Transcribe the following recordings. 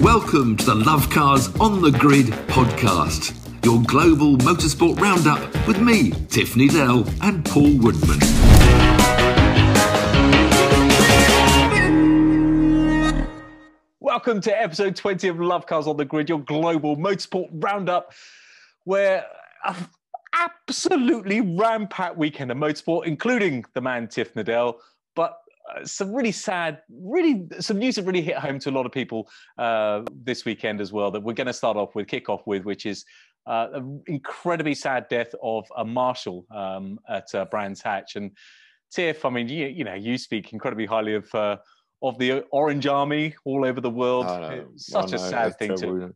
Welcome to the Love Cars on the Grid podcast, your global motorsport roundup with me, Tiff Needell, and Paul Woodman. Welcome to episode 20 of Love Cars on the Grid, your global motorsport roundup, where an absolutely rampant weekend of motorsport, including the man Tiff Needell, but uh, some really sad, really some news that really hit home to a lot of people uh, this weekend as well. That we're going to start off with, kick off with, which is uh, an incredibly sad death of a marshal um, at uh, Brands Hatch. And Tiff, I mean, you, you know, you speak incredibly highly of uh, of the Orange Army all over the world. Such a sad thing to.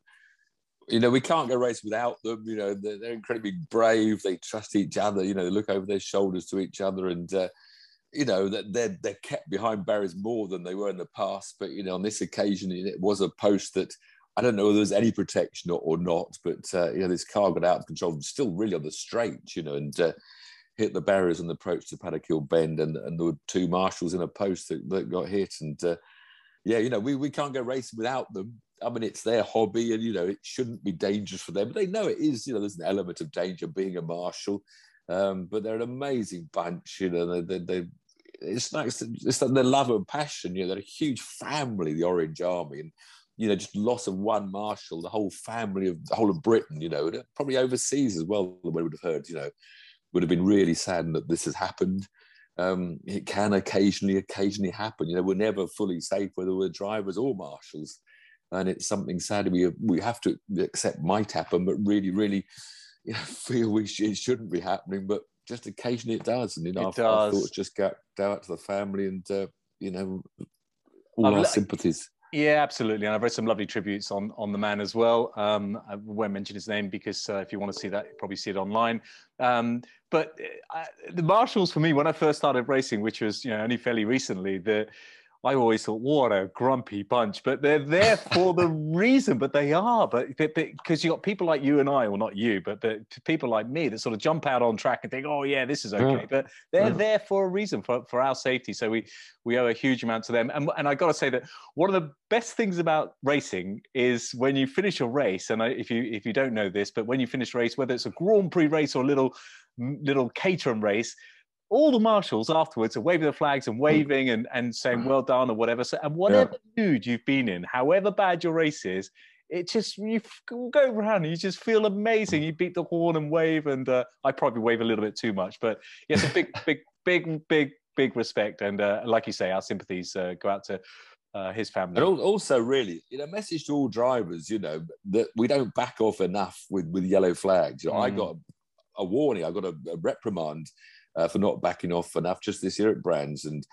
You know, we can't go race without them. You know, they're, they're, incredibly brave. They trust each other. You know, they look over their shoulders to each other, and uh, you know that they're they're kept behind barriers more than they were in the past. But you know, on this occasion, it was a post that I don't know whether there's any protection or, or not. But uh, you know, this car got out of control, still really on the straight. You know, and uh, hit the barriers on the approach to Paddock Hill Bend, and, and there were two marshals in a post that, that got hit. And uh, yeah, you know, we, we can't go racing without them. I mean, it's their hobby, and you know, it shouldn't be dangerous for them. But they know it is. You know, there's an element of danger being a marshal. Um, but they're an amazing bunch. You know, they, they it's like it's love and passion. You know, they're a huge family, the Orange Army, and you know, just loss of one marshal, the whole family of the whole of Britain. You know, probably overseas as well. We would have heard. You know, would have been really saddened that this has happened. Um, it can occasionally, occasionally happen. You know, we're never fully safe whether we're drivers or marshals, and it's something sad we we have to accept might happen, but really, really, you know, feel we sh- it shouldn't be happening. But just occasionally it does, and you know, it our, thoughts just go, go out to the family, and uh, you know, all I've our sympathies. Yeah, absolutely. And I've read some lovely tributes on on the man as well. Um, I won't mention his name because uh, if you want to see that, you probably see it online. Um, but uh, I, the marshals for me, when I first started racing, which was you know only fairly recently, the I always thought, what a grumpy bunch, but they're there for the reason, but they are, but because you've got people like you and I, well, not you, but, but people like me that sort of jump out on track and think, oh yeah, this is okay, yeah. but they're yeah. there for a reason, for, for our safety. So we, we owe a huge amount to them. And, and I got to say that one of the best things about racing is when you finish a race, and I, if you, if you don't know this, but when you finish a race, whether it's a Grand Prix race or a little, little Caterham race, all the marshals afterwards are waving the flags and hmm. waving and, and saying well done or whatever. So, and whatever yeah. mood you've been in, however bad your race is, it just you go around and you just feel amazing. You beat the horn and wave, and uh, I probably wave a little bit too much, but yes, a big, big, big, big, big respect. And uh, like you say, our sympathies uh, go out to uh, his family. And also, really, you know, message to all drivers, you know, that we don't back off enough with with yellow flags. You know, mm. I got a warning, I got a, a reprimand uh, for not backing off enough just this year at Brands. And,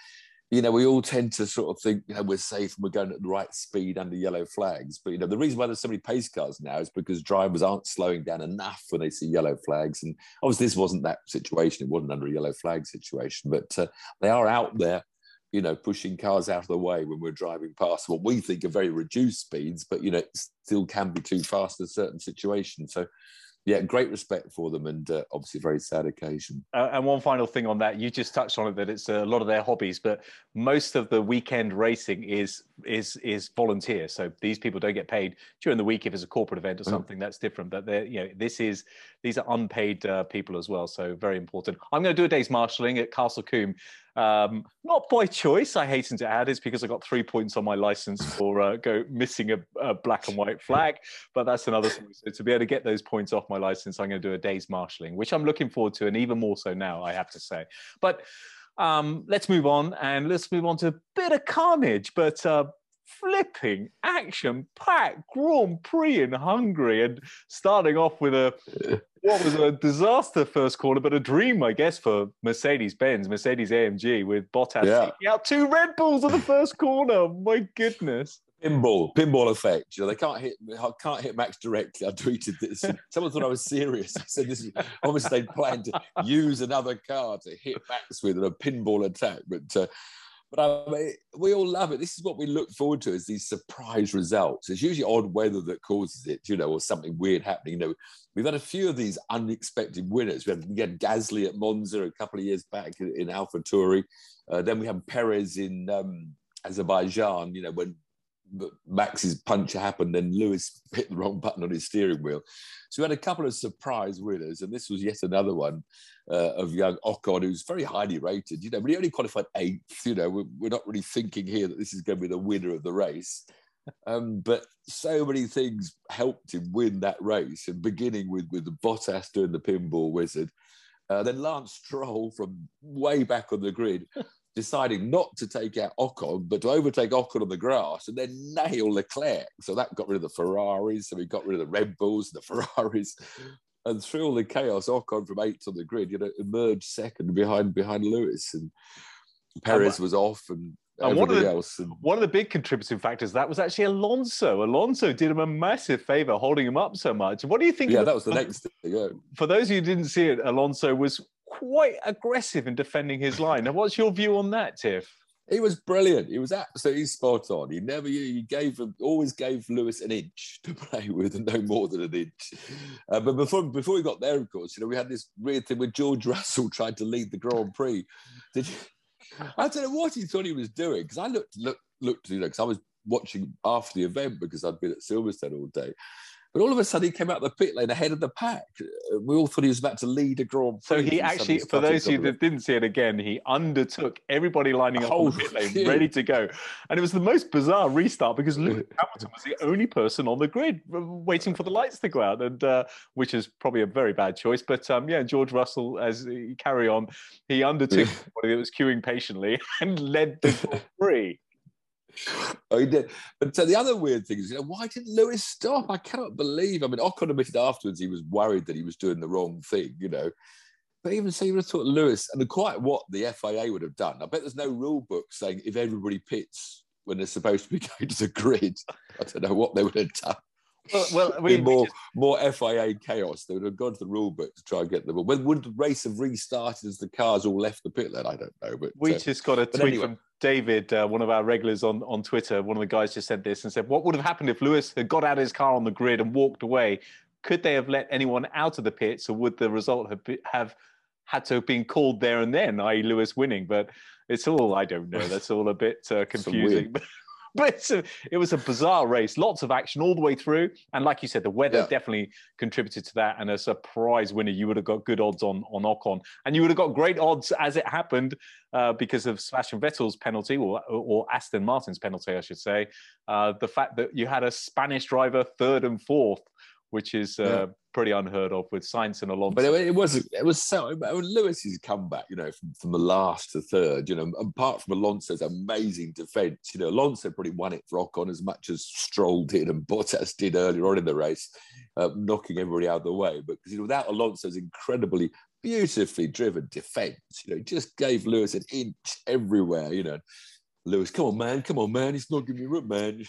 you know, we all tend to sort of think, you know, we're safe and we're going at the right speed under yellow flags. But, you know, the reason why there's so many pace cars now is because drivers aren't slowing down enough when they see yellow flags. And obviously, this wasn't that situation. It wasn't under a yellow flag situation, but uh, they are out there you know, pushing cars out of the way when we're driving past what we think are very reduced speeds, but you know, it still can be too fast in certain situations. So yeah, great respect for them, and uh, obviously very sad occasion. Uh, and one final thing on that, you just touched on it that it's a lot of their hobbies, but most of the weekend racing is is is volunteer. So these people don't get paid during the week if it's a corporate event or mm. something. That's different. But they're you know this is these are unpaid uh, people as well, so very important. I'm going to do a day's marshalling at Castle Combe um, not by choice, I hasten to add, it's because I got three points on my license for uh, go missing a, a, black and white flag. But that's another thing. So to be able to get those points off my license, I'm going to do a day's marshalling, which I'm looking forward to, and even more so now, I have to say. But um, let's move on and let's move on to a bit of carnage, but uh, flipping action packed Grand Prix in Hungary and starting off with a what was a disaster first corner, but a dream, I guess, for Mercedes Benz, Mercedes AMG with Bottas yeah. out two Red Bulls in the first corner. My goodness. Pinball, pinball effect. You know, they can't hit. I can't hit Max directly. I tweeted this. Someone thought I was serious. I said this is obviously they planned to use another car to hit Max with a pinball attack. But uh, but I mean, we all love it. This is what we look forward to: is these surprise results. It's usually odd weather that causes it, you know, or something weird happening. You know, we've had a few of these unexpected winners. We had, we had Gasly at Monza a couple of years back in AlphaTauri. Uh, then we had Perez in um, Azerbaijan. You know, when Max's puncture happened, then Lewis hit the wrong button on his steering wheel. So we had a couple of surprise winners, and this was yet another one uh, of young Ocon, who's very highly rated. You know, but he only qualified eighth. You know, we're, we're not really thinking here that this is going to be the winner of the race. Um, but so many things helped him win that race, and beginning with with the Bottas doing the pinball wizard, uh, then Lance Stroll from way back on the grid deciding not to take out Ocon, but to overtake Ocon on the grass and then nail Leclerc. So that got rid of the Ferraris. So we got rid of the Red Bulls, the Ferraris. And through all the chaos, Ocon from eighth on the grid, you know, emerged second behind behind Lewis. And Perez was off and and one of, the, else. And... one of the big contributing factors that was actually Alonso. Alonso did him a massive favor holding him up so much. What do you think? Yeah, that was the next thing. Yeah. For those of you who didn't see it, Alonso was quite aggressive in defending his line. Now, what's your view on that, Tiff? He was brilliant. He was absolutely spot on. He never, he gave, always gave Lewis an inch to play with, and no more than an inch. Uh, but before before we got there, of course, you know, we had this weird thing where George Russell tried to lead the Grand Prix. Did you? I don't know what he thought he was doing because I looked, looked, looked, you know, because I was watching after the event because I'd been at Silverstone all day. But all of a sudden, he came out of the pit lane ahead of the pack. We all thought he was about to lead a Grand Prix. So he actually, for those of you that didn't see it again, he undertook everybody lining up oh, on the pit lane, ready to go. And it was the most bizarre restart because Lewis Hamilton was the only person on the grid waiting for the lights to go out, and uh, which is probably a very bad choice. But um, yeah, George Russell, as he carry on, he undertook yeah. that was queuing patiently and led the Grand Prix oh, he did. But so the other weird thing is, you know, why didn't Lewis stop? I cannot believe. I mean, Ocon admitted afterwards he was worried that he was doing the wrong thing, you know. But even so, you would have thought Lewis, and quite what the FIA would have done. I bet there's no rule book saying if everybody pits when they're supposed to be going to the grid. I don't know what they would have done. Well, well we, more more FIA chaos. They would have gone to the rule book to try and get them. When would the race have restarted as the cars all left the pit lane? I don't know. But we uh, just got a tweet anyway. from David, uh, one of our regulars on, on Twitter. One of the guys just said this and said, "What would have happened if Lewis had got out of his car on the grid and walked away? Could they have let anyone out of the pits, or would the result have be, have had to have been called there and then, i.e., Lewis winning?" But it's all I don't know. That's all a bit uh, confusing. but a, it was a bizarre race. Lots of action all the way through, and like you said, the weather yeah. definitely contributed to that. And a surprise winner, you would have got good odds on on Ocon, and you would have got great odds as it happened uh, because of Sebastian Vettel's penalty, or or Aston Martin's penalty, I should say. Uh, the fact that you had a Spanish driver third and fourth which is uh, yeah. pretty unheard of with Sainz and Alonso. But it, it was it was so I mean, Lewis's comeback, you know, from, from the last to third, you know, apart from Alonso's amazing defence, you know, Alonso probably won it for Ocon as much as Stroll did and Bottas did earlier on in the race, uh, knocking everybody out of the way. But you know, without Alonso's incredibly beautifully driven defence, you know, he just gave Lewis an inch everywhere, you know. Lewis, come on, man, come on, man. He's not giving me room, man.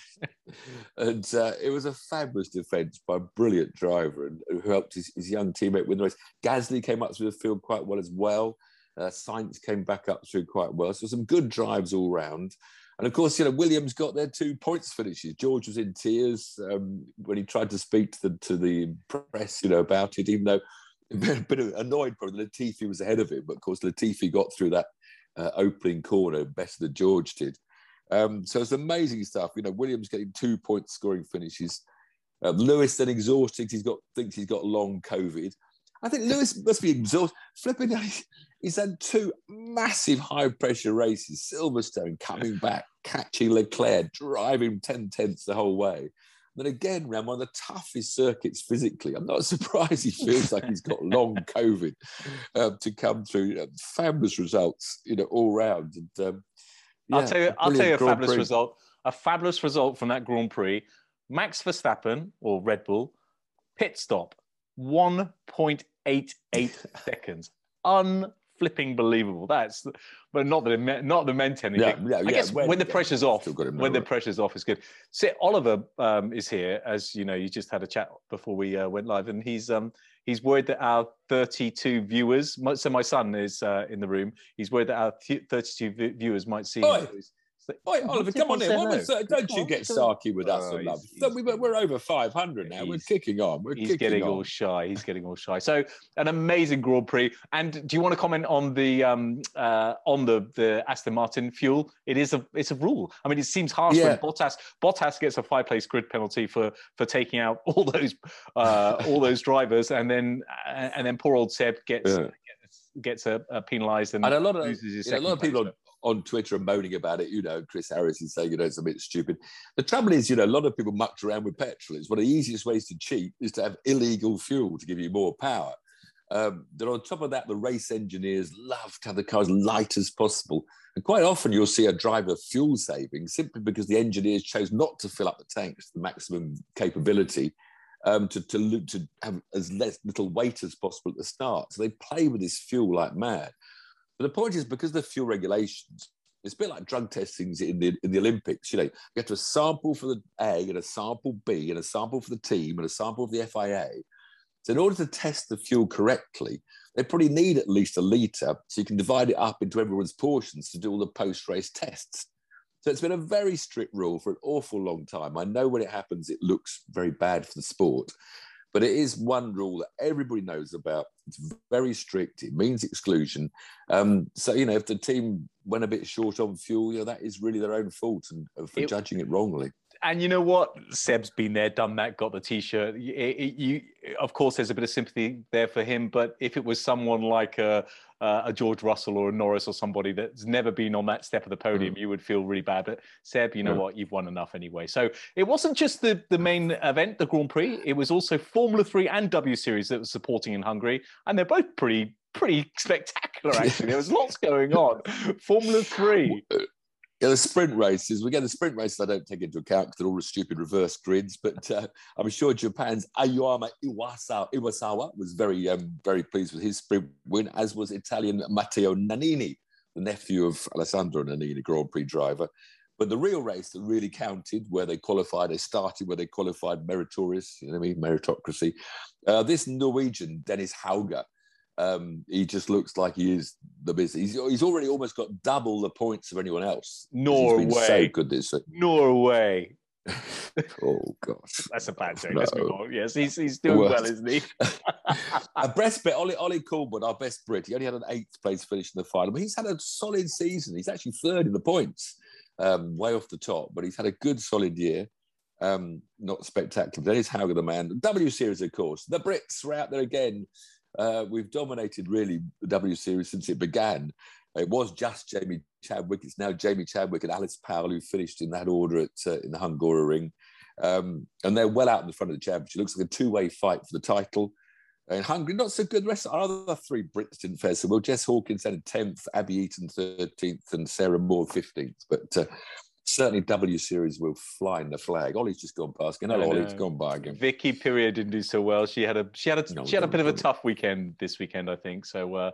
and uh, it was a fabulous defence by a brilliant driver and who helped his, his, young teammate win the race. Gasly came up through the field quite well as well. Uh, Sainz came back up through quite well. So some good drives all round. And of course, you know, Williams got their two points finishes. George was in tears um, when he tried to speak to the, to the press, you know, about it, even though a bit annoyed probably Latifi was ahead of him. But of course, Latifi got through that uh, opening corner better than George did. Um, so it's amazing stuff. You know, Williams getting two point scoring finishes. Uh, Lewis then exhausted. He's got thinks he's got long COVID. I think Lewis must be exhausted. Flipping, he's had two massive high pressure races. Silverstone coming back, catching Leclerc, driving 10 tenths the whole way. Then again, ran one of the toughest circuits physically. I'm not surprised he feels like he's got long COVID um, to come through. Know, fabulous results, you know, all round. And um, yeah, I'll tell you, I'll tell you a Grand fabulous Prix. result. A fabulous result from that Grand Prix. Max Verstappen or Red Bull pit stop, 1.88 seconds. Un flipping believable. That's, but not that it meant, not that it meant anything. Yeah, yeah, I guess when, when the pressure's off, when the pressure's off is good. So Oliver um, is here, as you know, you just had a chat before we uh, went live, and he's um, he's worried that our 32 viewers. So my son is uh, in the room. He's worried that our 32 viewers might see. So, Oi, Oliver, come on in. Was, uh, don't you get sarky with us, oh, love. So we, are over 500 now. We're kicking on. We're he's getting on. all shy. He's getting all shy. So an amazing Grand Prix. And do you want to comment on the um, uh, on the the Aston Martin fuel? It is a it's a rule. I mean, it seems harsh yeah. when Bottas Bottas gets a five place grid penalty for for taking out all those uh, all those drivers, and then and then poor old Seb gets. Yeah. Gets, a, a penalised and, and, a lot of yeah, a lot of people on Twitter and moaning about it. You know, Chris Harris is saying, you know, it's a bit stupid. The trouble is, you know, a lot of people mucked around with petrol. It's one of the easiest ways to cheat is to have illegal fuel to give you more power. Um, then on top of that, the race engineers love to have the cars light as possible. And quite often you'll see a driver fuel saving simply because the engineers chose not to fill up the tanks to the maximum capability um, to, to, to have as less little weight as possible at the start. So they play with this fuel like mad. But the point is, because the fuel regulations, it's a bit like drug testing in the in the Olympics. You know, you get to a sample for the A and a sample B and a sample for the team and a sample of the FIA. So in order to test the fuel correctly, they probably need at least a litre, so you can divide it up into everyone's portions to do all the post-race tests. So it's been a very strict rule for an awful long time. I know when it happens, it looks very bad for the sport. But it is one rule that everybody knows about. It's very strict. It means exclusion. Um, so you know, if the team went a bit short on fuel, you know, that is really their own fault and for it, judging it wrongly and you know what? Seb's been there, done that, got the t-shirt. You, you, of course, there's a bit of sympathy there for him. But if it was someone like a, a George Russell or a Norris or somebody that's never been on that step of the podium, mm. you would feel really bad. But Seb, you know mm. what? You've won enough anyway. So it wasn't just the the main event, the Grand Prix. It was also Formula Three and W Series that was supporting in Hungary, and they're both pretty pretty spectacular. Actually, there was lots going on. Formula Three. The sprint races. We get the sprint races. I don't take into account because they're all the stupid reverse grids. But uh, I'm sure Japan's Ayumu Iwasawa, Iwasawa was very, um, very pleased with his sprint win, as was Italian Matteo Nannini, the nephew of Alessandro Nannini, Grand Prix driver. But the real race that really counted, where they qualified, they started where they qualified meritorious, you know what I mean, meritocracy. Uh, this Norwegian, Dennis Hauger, um, he just looks like he is the business. He's, he's already almost got double the points of anyone else. Norway, so good this. Norway. oh gosh, that's a bad joke. No. Let's move on. Yes, he's he's doing well, well isn't he? a best bet, Ollie Ollie Coolman, our best Brit. He only had an eighth place finish in the final, but he's had a solid season. He's actually third in the points, um, way off the top, but he's had a good solid year. Um, not spectacular. That is Hauger the man. W Series, of course. The Brits were out there again uh, we've dominated really the W Series since it began. It was just Jamie Chadwick. It's now Jamie Chadwick and Alice Powell who finished in that order at uh, in the Hungaroring, um, and they're well out in the front of the championship. It looks like a two-way fight for the title. In Hungary, not so good. The rest our other three Brits didn't fare so well. Jess Hawkins had tenth, Abbie Eaton thirteenth, and Sarah Moore fifteenth. But uh, certainly W Series will fly in the flag. Ollie's just gone past. Know, Ollie's gone by again. Vicky Piria didn't do so well. She had a she had a no, she had a bit of a tough weekend this weekend, I think. So uh,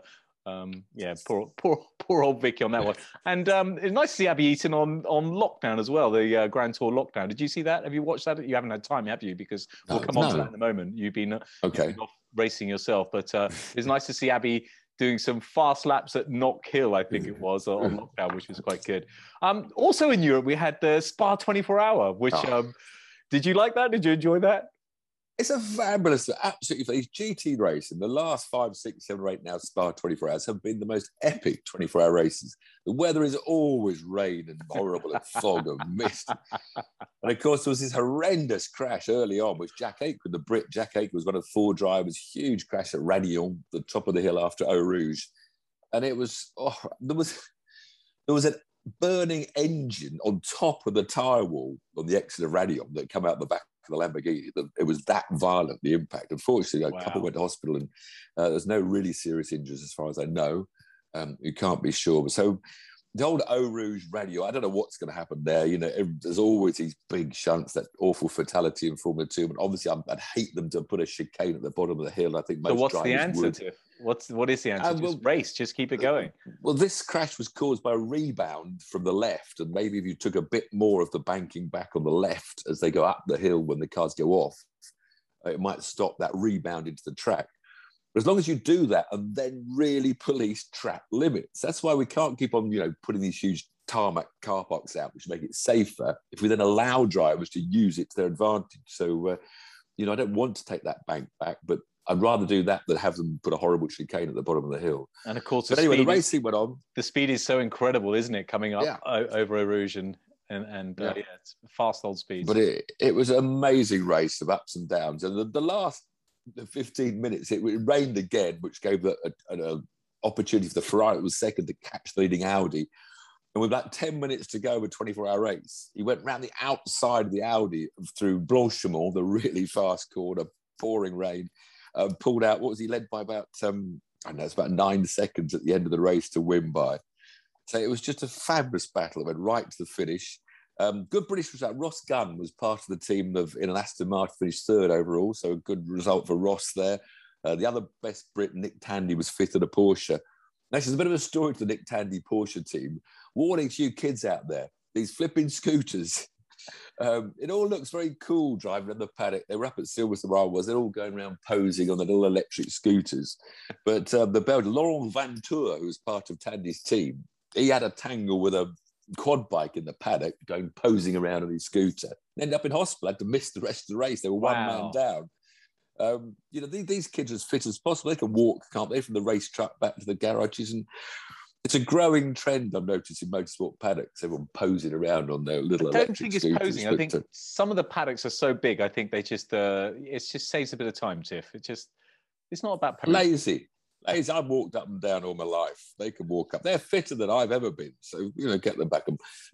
um, yeah, poor poor poor old Vicky on that one. And um, it's nice to see Abbie Eaton on on Lochdown as well, the uh, Grand Tour Lochdown. Did you see that? Have you watched that? You haven't had time, have you? Because we'll come no. on to that in a moment. You've been okay racing yourself, but uh, it's nice to see Abbie doing some fast laps at Knock Knockhill, I think it was, on Lochdown, which was quite good. Um, also in Europe, we had the Spa 24 hour, which oh. um, did you like that? Did you enjoy that? It's a fabulous, absolutely. These GT racing, the last five, six, seven, eight now Spa 24 hours have been the most epic 24 hour races. The weather is always rain and horrible and fog and mist. And of course, there was this horrendous crash early on, which Jack Aitken, the Brit Jack Aitken, was one of four drivers, huge crash at Raidillon, the top of the hill after Eau Rouge. And it was, oh, there was, there was an burning engine on top of the tyre wall on the exit of Raidillon that come out the back the Lamborghini. It was that violent, the impact. Unfortunately, a wow. couple went to hospital and uh, there's no really serious injuries as far as I know. Um, you can't be sure. So the old Eau Rouge radio, I don't know what's going to happen there. You know, there's always these big shunts, that awful fatality in Formula Two. But obviously, i would hate them to put a chicane at the bottom of the hill. I think most so what's the answer would. to what's what is the answer? Uh, well, just race, just keep it going. Well, this crash was caused by a rebound from the left, and maybe if you took a bit more of the banking back on the left as they go up the hill when the cars go off, it might stop that rebound into the track. As long as you do that and then really police track limits, that's why we can't keep on, you know, putting these huge tarmac car parks out, which make it safer. If we then allow drivers to use it to their advantage, so uh, you know, I don't want to take that bank back, but I'd rather do that than have them put a horrible chicane at the bottom of the hill. And of course, but anyway, the racing went on. The speed is so incredible, isn't it? Coming up yeah. over Rouge and and, and uh, yeah. yeah. it's fast old speed. But it, it was an amazing race of ups and downs. And the, the last 15 minutes, it, it rained again, which gave an opportunity for the Ferrari that was second to catch the leading Audi. And with about 10 minutes to go of a 24 hour race, he went round the outside of the Audi through Blanchimont, the really fast corner, pouring rain, pulled out. What was he led by about, um, I know, it's about nine seconds at the end of the race to win by. So it was just a fabulous battle. It went right to the finish. Um, good British result. Ross Gunn was part of the team of in an Aston Martin, finished third overall. So a good result for Ross there. Uh, the other best Brit, Nick Tandy, was fifth at a Porsche. Now, there's a bit of a story to the Nick Tandy Porsche team. Warning to you kids out there, these flipping scooters. Um, it all looks very cool driving in the paddock. They were up at Silverstone where I was. They're all going around posing on the little electric scooters. But uh, the Belgian, Laurens Vanthoor, who was part of Tandy's team, he had a tangle with a quad bike in the paddock going posing around on his scooter. Ended up in hospital, had to miss the rest of the race. They were one wow. man down. Um, you know, these, these, kids are as fit as possible. They can walk, can't they, from the race track back to the garages. And it's a growing trend I've noticed in motorsport paddocks. Everyone posing around on their little. I don't think it's posing. I think some of the paddocks are so big. I think they just uh, it just saves a bit of time, Tiff. It just it's not about posing. lazy. I've walked up and down all my life. They can walk up. They're fitter than I've ever been. So you know, get them back.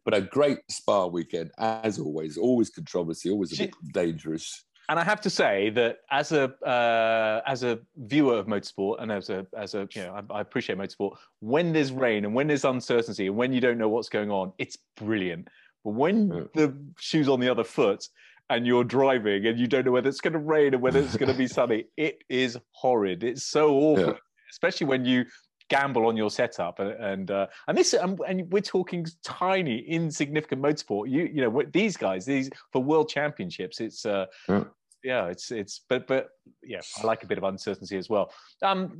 But a great spa weekend, as always. Always controversy. Always a bit dangerous and I have to say that as a uh, as a viewer of motorsport and as a as a you know I, I, appreciate motorsport when there's rain and when there's uncertainty and when you don't know what's going on, it's brilliant. But when yeah. the shoe's on the other foot and you're driving and you don't know whether it's going to rain and whether it's going to be sunny, it is horrid. It's so awful, yeah. Especially when you gamble on your setup and and, uh, and this and, and, we're talking tiny insignificant motorsport you you know these guys these for world championships it's uh yeah. yeah it's it's but but yeah i like a bit of uncertainty as well um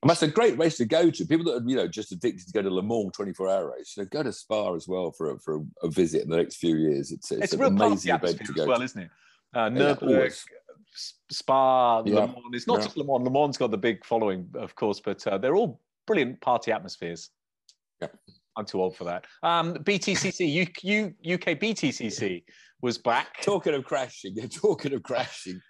and that's a great race to go to. People that are, you know, just addicted to go to Le Mans 24 hour race, you know, go to Spa as well for a, for a, a visit in the next few years. It's, it's, it's an amazing event to go well, to. isn't it? Uh, Nürburgring, Spa, yeah. Le Mans. It's not yeah. just Le Mans. Le Mans got the big following, of course, but uh, they're all brilliant party atmospheres. Yeah. I'm too old for that. Um, BTCC, U, U, UK BTCC was back. Talking of crashing, they're talking of crashing.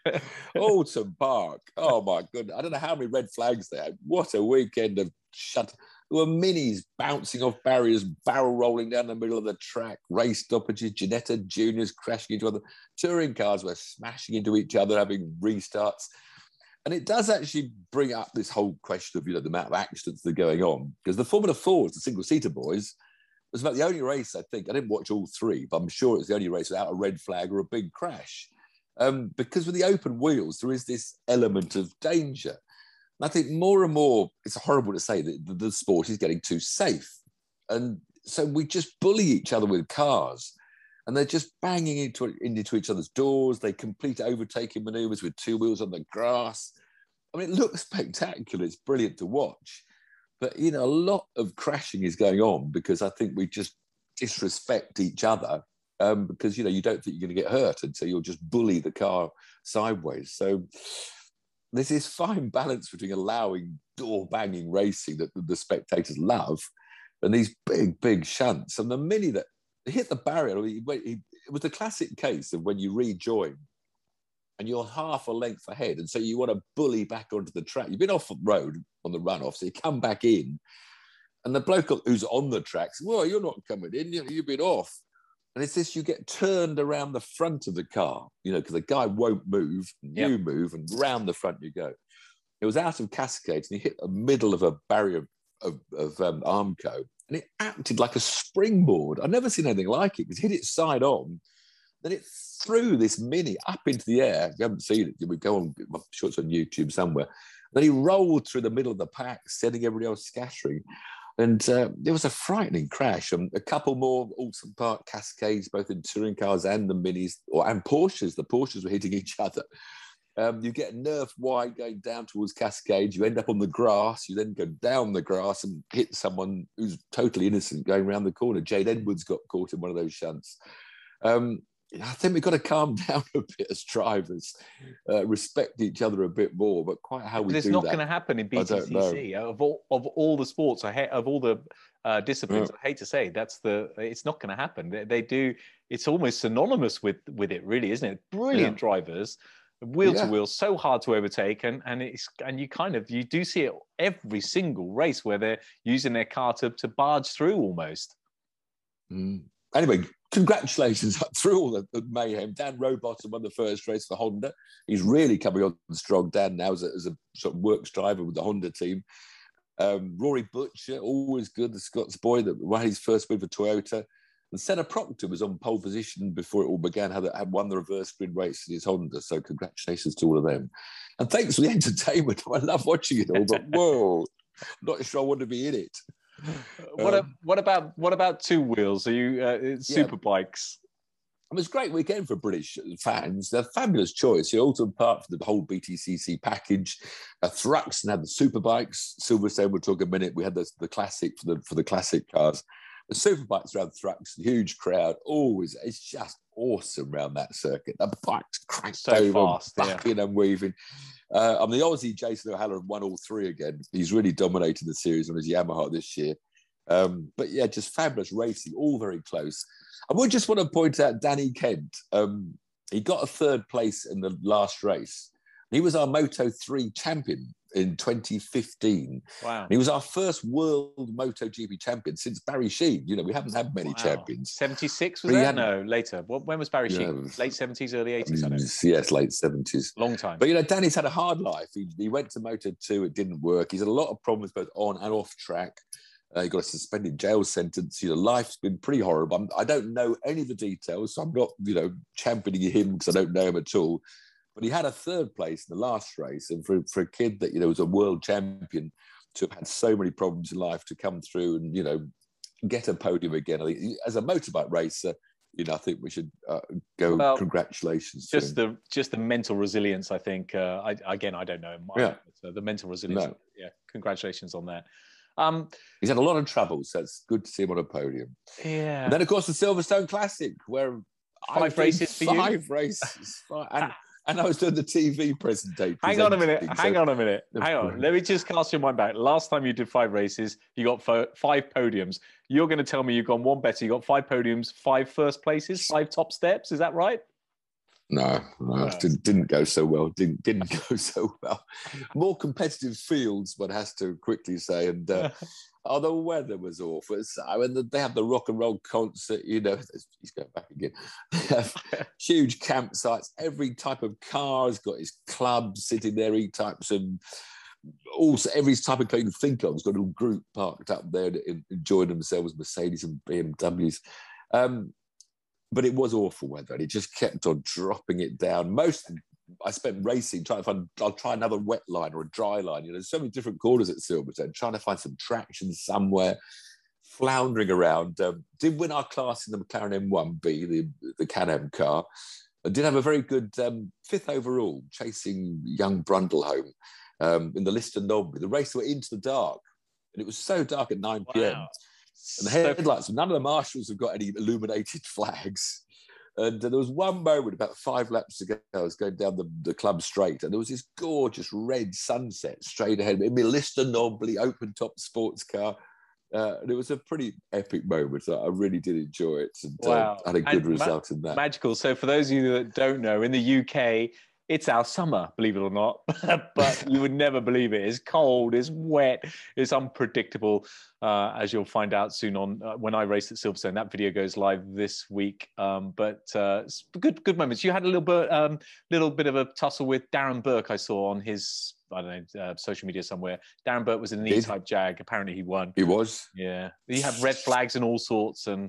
Oulton Park. Oh my goodness. I don't know how many red flags there. What a weekend of shut. There were minis bouncing off barriers, barrel rolling down the middle of the track, race stoppages, Ginetta juniors crashing into other. Touring cars were smashing into each other, having restarts. And it does actually bring up this whole question of you know the amount of accidents that are going on because the Formula Fours, the single seater boys, was about the only race I think I didn't watch all three, but I'm sure it's the only race without a red flag or a big crash. Um, because with the open wheels, there is this element of danger. And I think more and more, it's horrible to say that the sport is getting too safe. And so we just bully each other with cars and they're just banging into, into each other's doors. They complete overtaking maneuvers with two wheels on the grass. I mean, it looks spectacular. It's brilliant to watch. But, you know, a lot of crashing is going on because I think we just disrespect each other um, because, you know, you don't think you're going to get hurt and so you'll just bully the car sideways. So there's this fine balance between allowing door banging racing that the spectators love and these big, big shunts. And the mini that hit the barrier. It was the classic case of when you rejoin and you're half a length ahead, and so you want to bully back onto the track. You've been off the road on the runoff, so you come back in, and the bloke who's on the track "Well, you're not coming in. You've been off." And it's this: you get turned around the front of the car, you know, because the guy won't move, yep. you move, and round the front you go. It was out of Cascades, and he hit the middle of a barrier of, of um, Armco, and it acted like a springboard. I've never seen anything like it because it hit it side on, then it threw this mini up into the air. You haven't seen it, you would go on, I'm sure it's on YouTube somewhere. Then he rolled through the middle of the pack, sending everybody else scattering. And uh, there was a frightening crash. And a couple more Oulton Park cascades, both in touring cars and the minis, or and Porsches. The Porsches were hitting each other. Um, you get nerf wide going down towards Cascade. You end up on the grass. You then go down the grass and hit someone who's totally innocent going around the corner. Jade Edwards got caught in one of those shunts. Um, I think we've got to calm down a bit as drivers, uh, respect each other a bit more. But quite how we but it's do not going to happen in BTCC. Of all of all the sports, I hate, of all the uh, disciplines, I hate to say that's the. It's not going to happen. They, they, do. It's almost synonymous with with it, really, isn't it? Brilliant yeah. drivers, wheel yeah. to wheel, so hard to overtake, and and it's and you kind of you do see it every single race where they're using their car to to barge through almost. Mm. Anyway, congratulations through all the, the, mayhem. Dan Rowbottom won the first race for Honda. He's really coming on strong. Dan now as a, as a sort of works driver with the Honda team. Um, Rory Butcher, always good, the Scots boy that won his first win for Toyota. And Senna Proctor was on pole position before it all began, had, had won the reverse grid race in his Honda. So congratulations to all of them. And thanks for the entertainment. I love watching it all, but whoa, not sure I want to be in it. What um, a, what about what about two wheels? Are you uh, super yeah. bikes? It was a great weekend for British fans. They're a fabulous choice. You also part for the whole BTCC package. Uh, Thruxton had the super bikes. Silverstone, we'll talk a minute. We had the, the classic for the for the classic cars. The super bikes around Thruxton, huge crowd. Always, it's just awesome around that circuit. The bikes cranked so over, fast, bucking yeah. and weaving. Uh, I'm the Aussie Jason O'Halloran won all three again. He's really dominated the series on his Yamaha this year. Um, but yeah, just fabulous racing, all very close. I would just want to point out Danny Kent. Um, he got a third place in the last race. He was our Moto 3 champion in 2015. Wow. And he was our first world MotoGP champion since Barry Sheene. You know, we haven't had many wow. champions. 76 was that? Had, no, later. When was Barry Sheene? Late 70s, early 80s, I know. Yes, late 70s. Long time. But, you know, Danny's had a hard life. He, he went to Moto 2, it didn't work. He's had a lot of problems both on and off track. Uh, he got a suspended jail sentence. You know, life's been pretty horrible. I'm, I do not know any of the details, so I'm not, you know, championing him because I don't know him at all. But he had a third place in the last race, and for, for a kid that you know was a world champion to have had so many problems in life to come through and you know get a podium again. I think as a motorbike racer, you know, I think we should uh, go. Well, congratulations. Just the just the mental resilience. I think. Uh, I, again, I don't know. yeah. But, uh, the mental resilience. No. Yeah. Congratulations on that. Um, He's had a lot of trouble, so it's good to see him on a podium. Yeah. And then, of course, the Silverstone Classic, where five races for five you. races, five, and and I was doing the TV presentation. Hang on a minute. Hang on a minute. Hang on. Let me just cast your mind back. Last time you did five races, you got five podiums. You're going to tell me you've gone one better. You got five podiums, five first places, five top steps. Is that right? No, no, no. Didn't, didn't go so well. Didn't didn't go so well. More competitive fields, one has to quickly say, and uh, Oh, the weather was awful. So, I mean, they have the rock and roll concert, you know, he's going back again. Huge campsites. Every type of car has got his club sitting there, E types and also every type of car you can think of has got a little group parked up there enjoying themselves, Mercedes and BMWs. Um, but it was awful weather and it just kept on dropping it down. Most I spent racing trying to find. I'll try another wet line or a dry line. You know, there's so many different corners at Silverstone. Trying to find some traction somewhere, floundering around. Um, did win our class in the McLaren M1B, the the Can-Am car. I did have a very good um, fifth overall, chasing young Brundle home um, in the Lister Knobbly. The race went into the dark, and it was so dark at 9 p.m. Wow. And the headlights, none of the marshals have got any illuminated flags. And there was one moment about five laps ago, I was going down the, the club straight, and there was this gorgeous red sunset straight ahead in my Lister Knobbly open top sports car. Uh, and it was a pretty epic moment. I really did enjoy it and uh, wow. uh, had a good and result ma- in that. Magical. So, for those of you that don't know, in the UK, it's our summer, believe it or not. but you would never believe it. It's cold, it's wet, it's unpredictable, uh, as you'll find out soon on uh, when I race at Silverstone. That video goes live this week. Um, but uh, good, good moments. You had a little bit, um, little bit of a tussle with Darren Burke. I saw on his. I don't know, uh, social media somewhere. Darren Burke was in an E-Type Jag. Apparently, he won. He was. Yeah, he had red flags and all sorts, and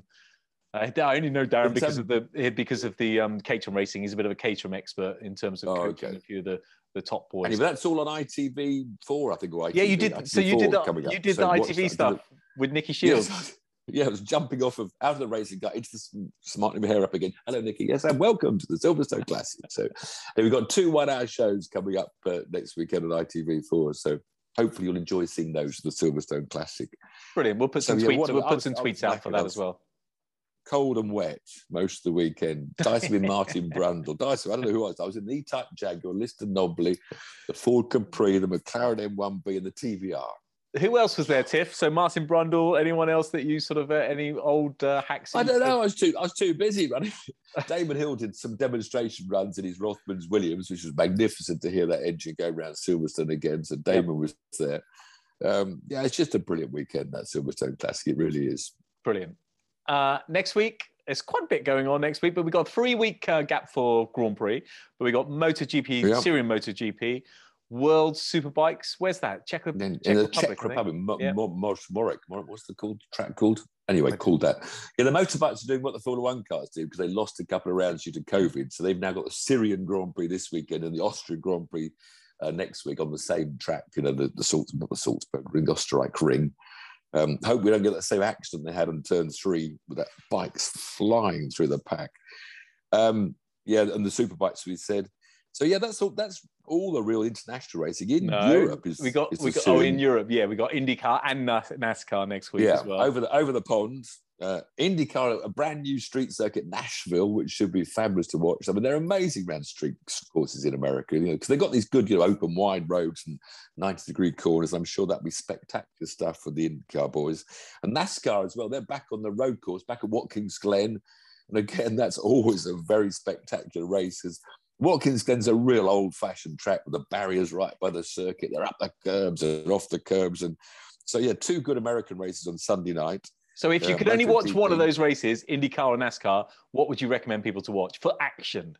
I, I only know Darren because of the because of the um, Caterham racing. He's a bit of a Caterham expert in terms of oh, coaching okay. a few of the, the top boys. Anyway, that's all on ITV four, I think. Or ITV, yeah, you did. so you did the, you did so the ITV stuff with Nikki Shields. Yes. Yeah, it was jumping off of out of the racing car into the smartening my hair up again. Hello, Nikki. Yes, and welcome to the Silverstone Classic. So, we've got two one-hour shows coming up uh, next weekend on ITV4. So, hopefully, you'll enjoy seeing those the Silverstone Classic. Brilliant. We'll put some So, tweets. we'll put was- some tweets out for that I as well. Cold and wet most of the weekend. Dyson with Martin Brundle. Dyson, I don't know who I was. I was in the E-Type Jaguar, Lister Knobbly, the Ford Capri, the McLaren M1B, and the TVR. Who else was there, Tiff? So Martin Brundle. Anyone else that you sort of uh, any old uh, hacks? I don't know. I was too. I was too busy running. Damon Hill did some demonstration runs in his Rothmans Williams, which was magnificent to hear that engine go around Silverstone again. So Damon was there. Um, yeah, it's just a brilliant weekend that Silverstone Classic. It really is. Brilliant. Uh, next week, there's quite a bit going on next week, but we've got a three week uh, gap for Grand Prix. But we've got MotoGP, Yeah. Styrian MotoGP, World Superbikes. Where's that? Czech, then Czech in the Republic. Czech Republic, Mo- Yeah. Mo- Mo- Morek, Morek, what's the called track called? Anyway, called that. Yeah, the motorbikes are doing what the Formula One cars do because they lost a couple of rounds due to COVID. So they've now got the Styrian Grand Prix this weekend and the Austrian Grand Prix uh, next week on the same track. You know, the the Salz, not the Salzburg Ring, Österreich Ring. Um, hope we don't get that same accident they had on turn three with that bikes flying through the pack. Um, yeah, and the super bikes we said. So yeah, that's all. That's all the real international racing in No, Europe. Is we got is we got oh in Europe, yeah, we got IndyCar and NASCAR next week yeah, as well. over the over the pond. Uh, IndyCar, a brand new street circuit, Nashville, which should be fabulous to watch. I mean, they're amazing round street courses in America, you know, because they've got these good, you know, open wide roads and 90 degree corners. I'm sure that'd be spectacular stuff for the IndyCar boys. And NASCAR as well, they're back on the road course, back at Watkins Glen. And again, that's always a very spectacular race. 'cause Watkins Glen's a real old fashioned track with the barriers right by the circuit. They're up the curbs and off the curbs. And so, yeah, two good American races on Sunday night. So if you could only watch one of those races, IndyCar or NASCAR, what would you recommend people to watch for action?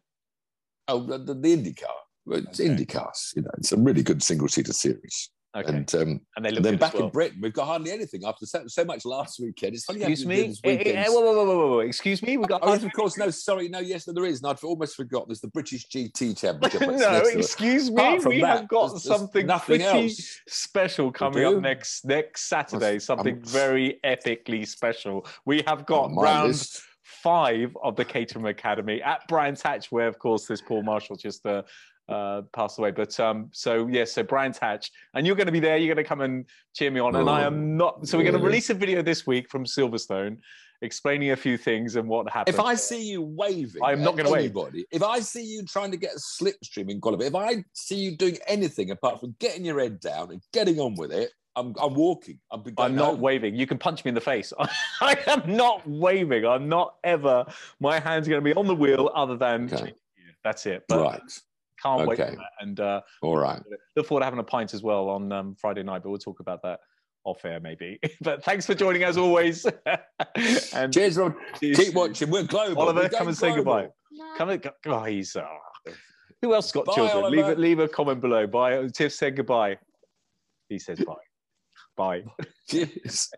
Oh, the, the, the IndyCar. It's Okay. IndyCars, you know, it's a really good single seater series. Okay, And, um, and and then back well. in Britain, we've got hardly anything after so, so much last weekend. It's funny Excuse how you do me. this weekend. eh, whoa, whoa, whoa, whoa, Excuse me. We got. Oh, of course. No, sorry. No, yes, no, there is. And I'd almost forgotten. There's the British GT Championship. no, Next to it. excuse me. We that, have got there's- there's something nothing pretty else. special coming up next next Saturday. That's- Something I'm- very epically special. We have got round list. five of the Caterham Academy at Brands Hatch, where of course this Paul Marshall just uh, uh, passed away. But um, so yes, so Brands Hatch, and you're going to be there. You're going to come and cheer me on, and I Oh, am not. So we're going to release a video this week from Silverstone, explaining a few things and what happened. If I see you waving, I'm not gonna wave. anybody. If I see you trying to get a slipstream in if I see you doing anything apart from getting your head down and getting on with it, I'm, I'm walking. I'm, going I'm not home. waving. You can punch me in the face. I am not waving. I'm not ever. My hands are going to be on the wheel, other than Okay. that's it. But Right. Can't wait for that. And uh, All right. look forward to having a pint as well on um, Friday night. But we'll talk about that off air maybe. but thanks for joining as always. and Cheers, Rob. cheers. Keep watching. We're global. Oliver, We're come and say global. goodbye. Come and go. Oh, he's. Uh, who else got Bye, children? Leave Oliver. it. Leave a comment below. Bye. Tiff said goodbye. He says bye. Bye. Cheers.